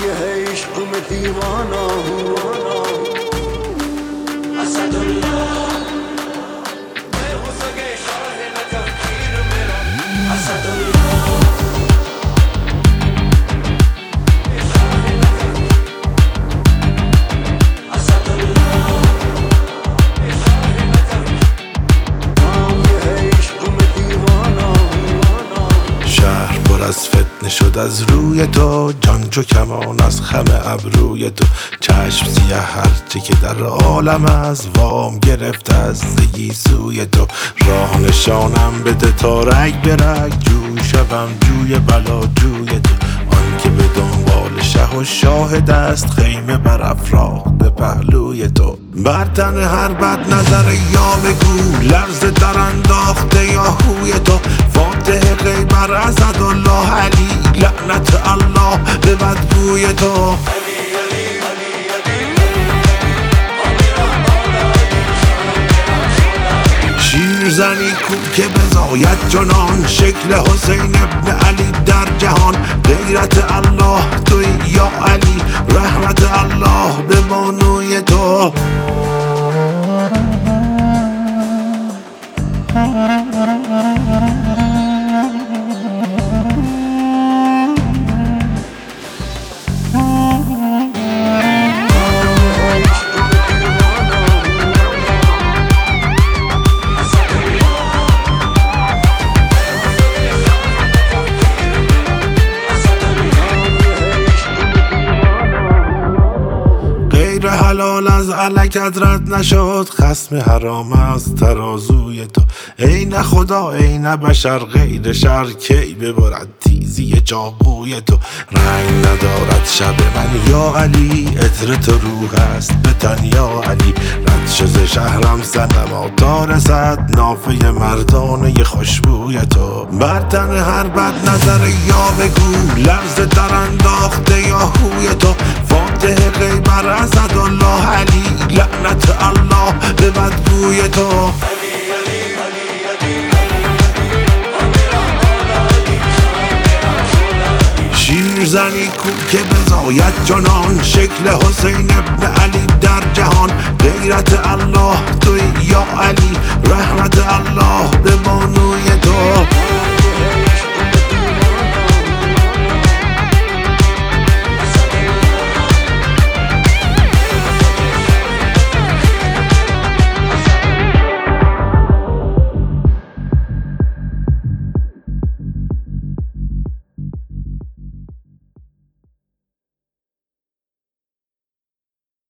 ये में दीवाना हूँ از فتنه شد از روی تو جان چو کمان از خم ابروی تو. چشم سیه هرچه که در عالم از وام گرفته از زگی سوی تو. راه نشانم بده تا رگ به جو شوم جوی بلا جوی تو. آنکه به دنبال شه و شاهد است خیمه بر افراخته پهلوی تو. بر تن هر بد نظر یا بگو لرز در انداخته یا هوی تو. فاتح غیبر اسدالله علی لعنت الله به بدگوی تو. زنی کو که بزاید جنان شکل حسین ابن علی در جهان. غیرت الله توی یا علی رحمت الله به حلال از علکت رد نشد خسم حرام از ترازوی تو. ای نه خدا ای نه بشر غیر شر کی ببرد؟ تیزی چاقوی تو. رنگ ندارد شب من. یا علی عطر تو روح است. به تن یا علی. رد شد شهرم سنما تا رسد نافه مردانه خوشبوی تو. بر تن هر بد نظر یا بگو. لرز در انداخته یا هوی تو. فاتح غیبر اسدالله علی. لعنت الله به بدگوی تو. زنی کو که بزاید جنان شکل حسین ابن علی در جهان. غیرت الله توی یا علی رحمت الله